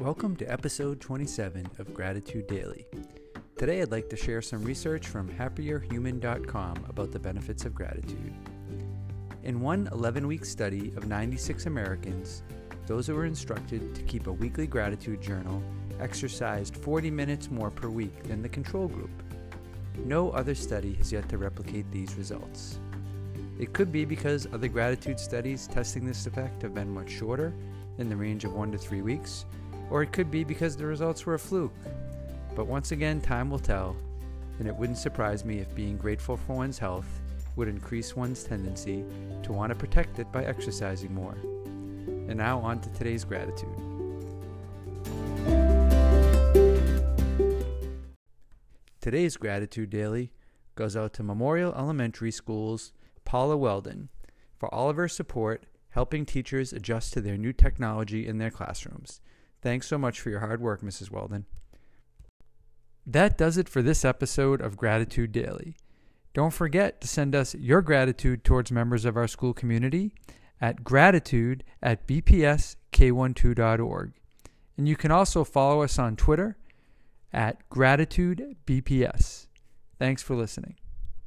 Welcome to episode 27 of Gratitude Daily. Today I'd like to share some research from happierhuman.com about the benefits of gratitude. In one 11 week study of 96 Americans, those who were instructed to keep a weekly gratitude journal exercised 40 minutes more per week than the control group. No other study has yet to replicate these results. It could be because other gratitude studies testing this effect have been much shorter, in the range of one to three weeks, or it could be because the results were a fluke. But once again, time will tell, and it wouldn't surprise me if being grateful for one's health would increase one's tendency to want to protect it by exercising more. And now, on to today's gratitude. Today's Gratitude Daily goes out to Memorial Elementary School's Paula Weldon for all of her support helping teachers adjust to their new technology in their classrooms. Thanks so much for your hard work, Mrs. Weldon. That does it for this episode of Gratitude Daily. Don't forget to send us your gratitude towards members of our school community at gratitude at bpsk12.org. And you can also follow us on Twitter at gratitudebps. Thanks for listening.